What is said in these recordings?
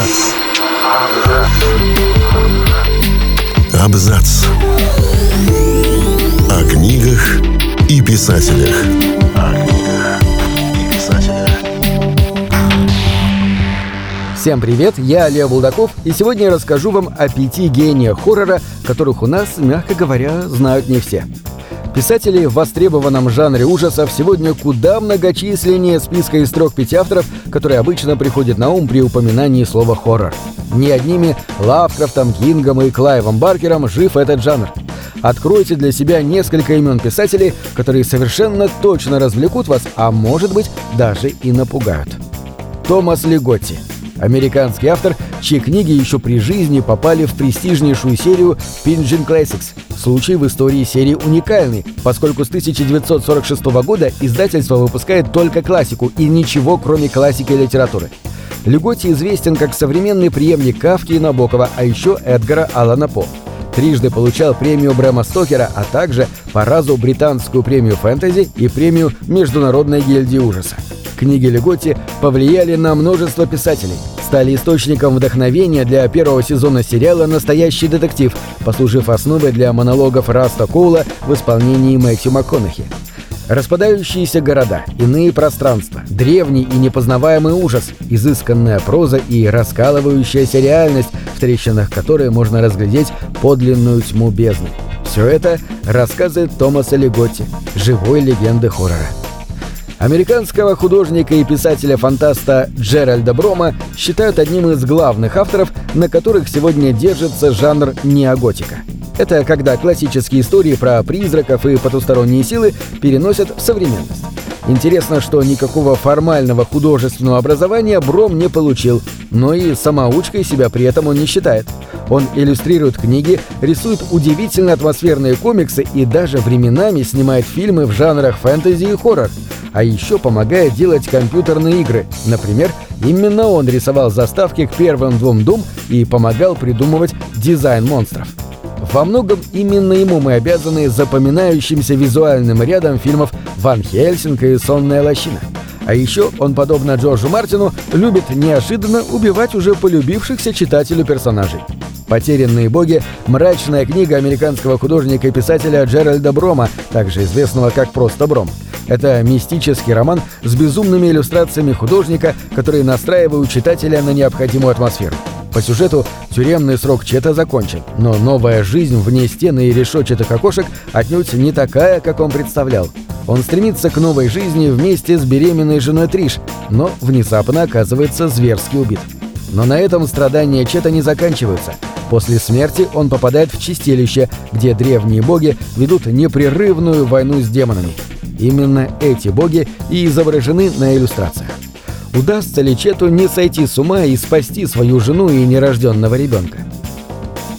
Абзац. Абзац. О книгах и писателях. О книгах и писателях. Всем привет, я Лев Булдаков, и сегодня я расскажу вам о пяти гениях хоррора, которых у нас, мягко говоря, знают не все. Писатели в востребованном жанре ужасов сегодня куда многочисленнее списка из трех пяти авторов, которые обычно приходят на ум при упоминании слова «хоррор». Не одними Лавкрафтом, Кингом и Клайвом Баркером жив этот жанр. Откройте для себя несколько имен писателей, которые совершенно точно развлекут вас, а может быть даже и напугают. Томас Леготти – Американский автор, чьи книги еще при жизни попали в престижнейшую серию Pingin Classics. Случай в истории серии уникальный, поскольку с 1946 года издательство выпускает только классику и ничего, кроме классики литературы. Лиготти известен как современный преемник Кафки и Набокова, а еще Эдгара Аллана По. Трижды получал премию Брэма Стокера, а также по разу британскую премию фэнтези и премию Международной гильдии ужаса. Книги Лиготти повлияли на множество писателей, стали источником вдохновения для первого сезона сериала «Настоящий детектив», послужив основой для монологов Раста Коула в исполнении Мэтью МакКонахи. Распадающиеся города, иные пространства, древний и непознаваемый ужас, изысканная проза и раскалывающаяся реальность, в трещинах которой можно разглядеть подлинную тьму бездны. Все это — рассказы Томаса Леготти, живой легенды хоррора. Американского художника и писателя-фантаста Джеральда Брома считают одним из главных авторов, на которых сегодня держится жанр неоготика. Это когда классические истории про призраков и потусторонние силы переносят в современность. Интересно, что никакого формального художественного образования Бром не получил, но и самоучкой себя при этом он не считает. Он иллюстрирует книги, рисует удивительно атмосферные комиксы и даже временами снимает фильмы в жанрах фэнтези и хоррор – а еще помогает делать компьютерные игры. Например, именно он рисовал заставки к первым двум Doom и помогал придумывать дизайн монстров. Во многом именно ему мы обязаны запоминающимся визуальным рядом фильмов «Ван Хельсинг» и «Сонная лощина». А еще он, подобно Джорджу Мартину, любит неожиданно убивать уже полюбившихся читателю персонажей. «Потерянные боги» — мрачная книга американского художника и писателя Джеральда Брома, также известного как просто Бром. Это мистический роман с безумными иллюстрациями художника, которые настраивают читателя на необходимую атмосферу. По сюжету тюремный срок Чета закончен, но новая жизнь вне стены и решетчатых окошек отнюдь не такая, как он представлял. Он стремится к новой жизни вместе с беременной женой Триш, но внезапно оказывается зверски убит. Но на этом страдания Чета не заканчиваются. После смерти он попадает в чистилище, где древние боги ведут непрерывную войну с демонами. Именно эти боги и изображены на иллюстрациях. Удастся ли Чету не сойти с ума и спасти свою жену и нерожденного ребенка?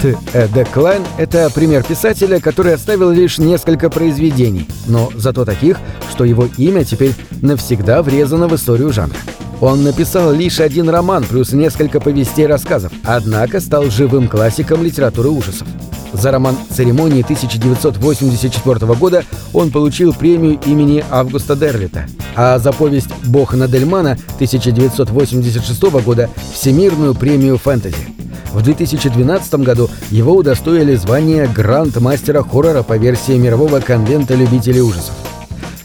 Т. Э. Д. Клайн – это пример писателя, который оставил лишь несколько произведений, но зато таких, что его имя теперь навсегда врезано в историю жанра. Он написал лишь один роман плюс несколько повестей и рассказов, однако стал живым классиком литературы ужасов. За роман «Церемонии» 1984 года он получил премию имени Августа Дерлита, а за повесть «Бог Надельмана» 1986 года – Всемирную премию фэнтези. В 2012 году его удостоили звания гранд-мастера хоррора по версии Мирового конвента любителей ужасов.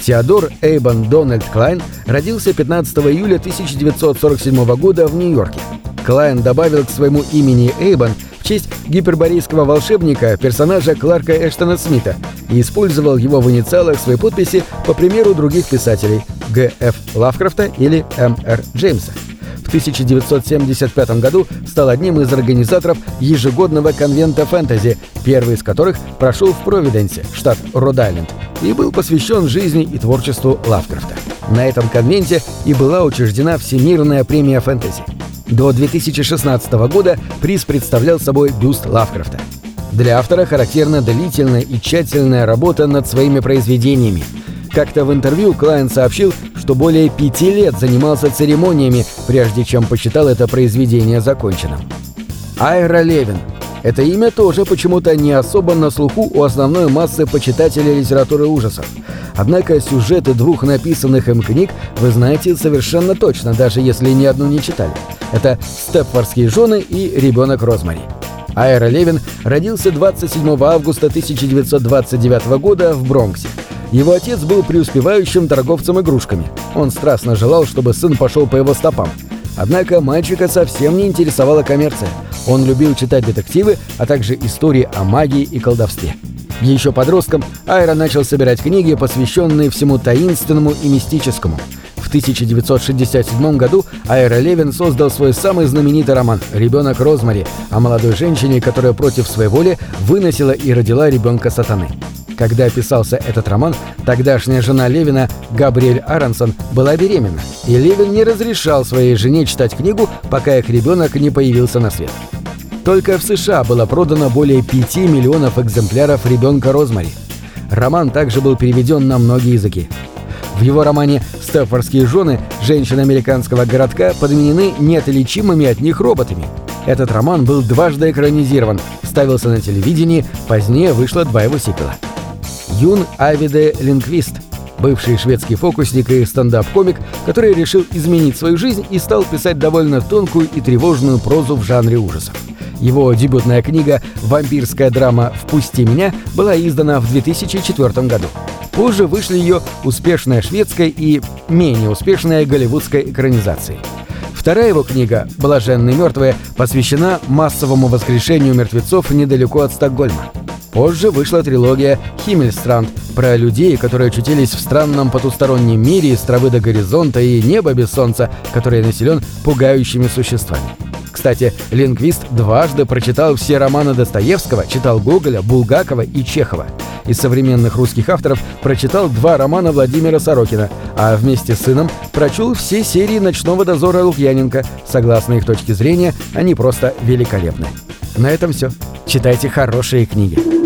Теодор Эйбон Дональд Клайн родился 15 июля 1947 года в Нью-Йорке. Клайн добавил к своему имени Эйбон в честь гиперборейского волшебника, персонажа Кларка Эштона Смита, и использовал его в инициалах своей подписи по примеру других писателей Г.Ф. Лавкрафта или М.Р. Джеймса. В 1975 году стал одним из организаторов ежегодного конвента фэнтези, первый из которых прошел в Провиденсе, штат Род-Айленд, и был посвящен жизни и творчеству Лавкрафта. На этом конвенте и была учреждена Всемирная премия фэнтези. До 2016 года приз представлял собой бюст Лавкрафта. Для автора характерна длительная и тщательная работа над своими произведениями. Как-то в интервью Клайн сообщил, что более пяти лет занимался церемониями, прежде чем посчитал это произведение законченным. Айра Левин. Это имя тоже почему-то не особо на слуху у основной массы почитателей литературы ужасов. Однако сюжеты двух написанных им книг вы знаете совершенно точно, даже если ни одну не читали. Это «Степфордские жены» и «Ребенок Розмари». Айра Левин родился 27 августа 1929 года в Бронксе. Его отец был преуспевающим торговцем игрушками. Он страстно желал, чтобы сын пошел по его стопам. Однако мальчика совсем не интересовала коммерция. Он любил читать детективы, а также истории о магии и колдовстве. Еще подростком Айра начал собирать книги, посвященные всему таинственному и мистическому. В 1967 году Айра Левин создал свой самый знаменитый роман «Ребенок Розмари» о молодой женщине, которая против своей воли выносила и родила ребенка сатаны. Когда писался этот роман, тогдашняя жена Левина, Габриэль Аронсон, была беременна, и Левин не разрешал своей жене читать книгу, пока их ребенок не появился на свет. Только в США было продано более 5 миллионов экземпляров «Ребенка Розмари». Роман также был переведен на многие языки. В его романе «Стефордские жены» женщины американского городка подменены неотличимыми от них роботами. Этот роман был дважды экранизирован, ставился на телевидении, позднее вышло два его сиквела. Юн Авиде Линквист, бывший шведский фокусник и стендап-комик, который решил изменить свою жизнь и стал писать довольно тонкую и тревожную прозу в жанре ужасов. Его дебютная книга «Вампирская драма «Впусти меня» была издана в 2004 году. Позже вышли ее успешная шведская и менее успешная голливудская экранизации. Вторая его книга «Блаженные мертвые» посвящена массовому воскрешению мертвецов недалеко от Стокгольма. Позже вышла трилогия «Химмельстранд» про людей, которые очутились в странном потустороннем мире из травы до горизонта и неба без солнца, который населен пугающими существами. Кстати, лингвист дважды прочитал все романы Достоевского, читал Гоголя, Булгакова и Чехова. Из современных русских авторов прочитал два романа Владимира Сорокина, а вместе с сыном прочел все серии «Ночного дозора» Лукьяненко. Согласно их точке зрения, они просто великолепны. На этом все. Читайте хорошие книги.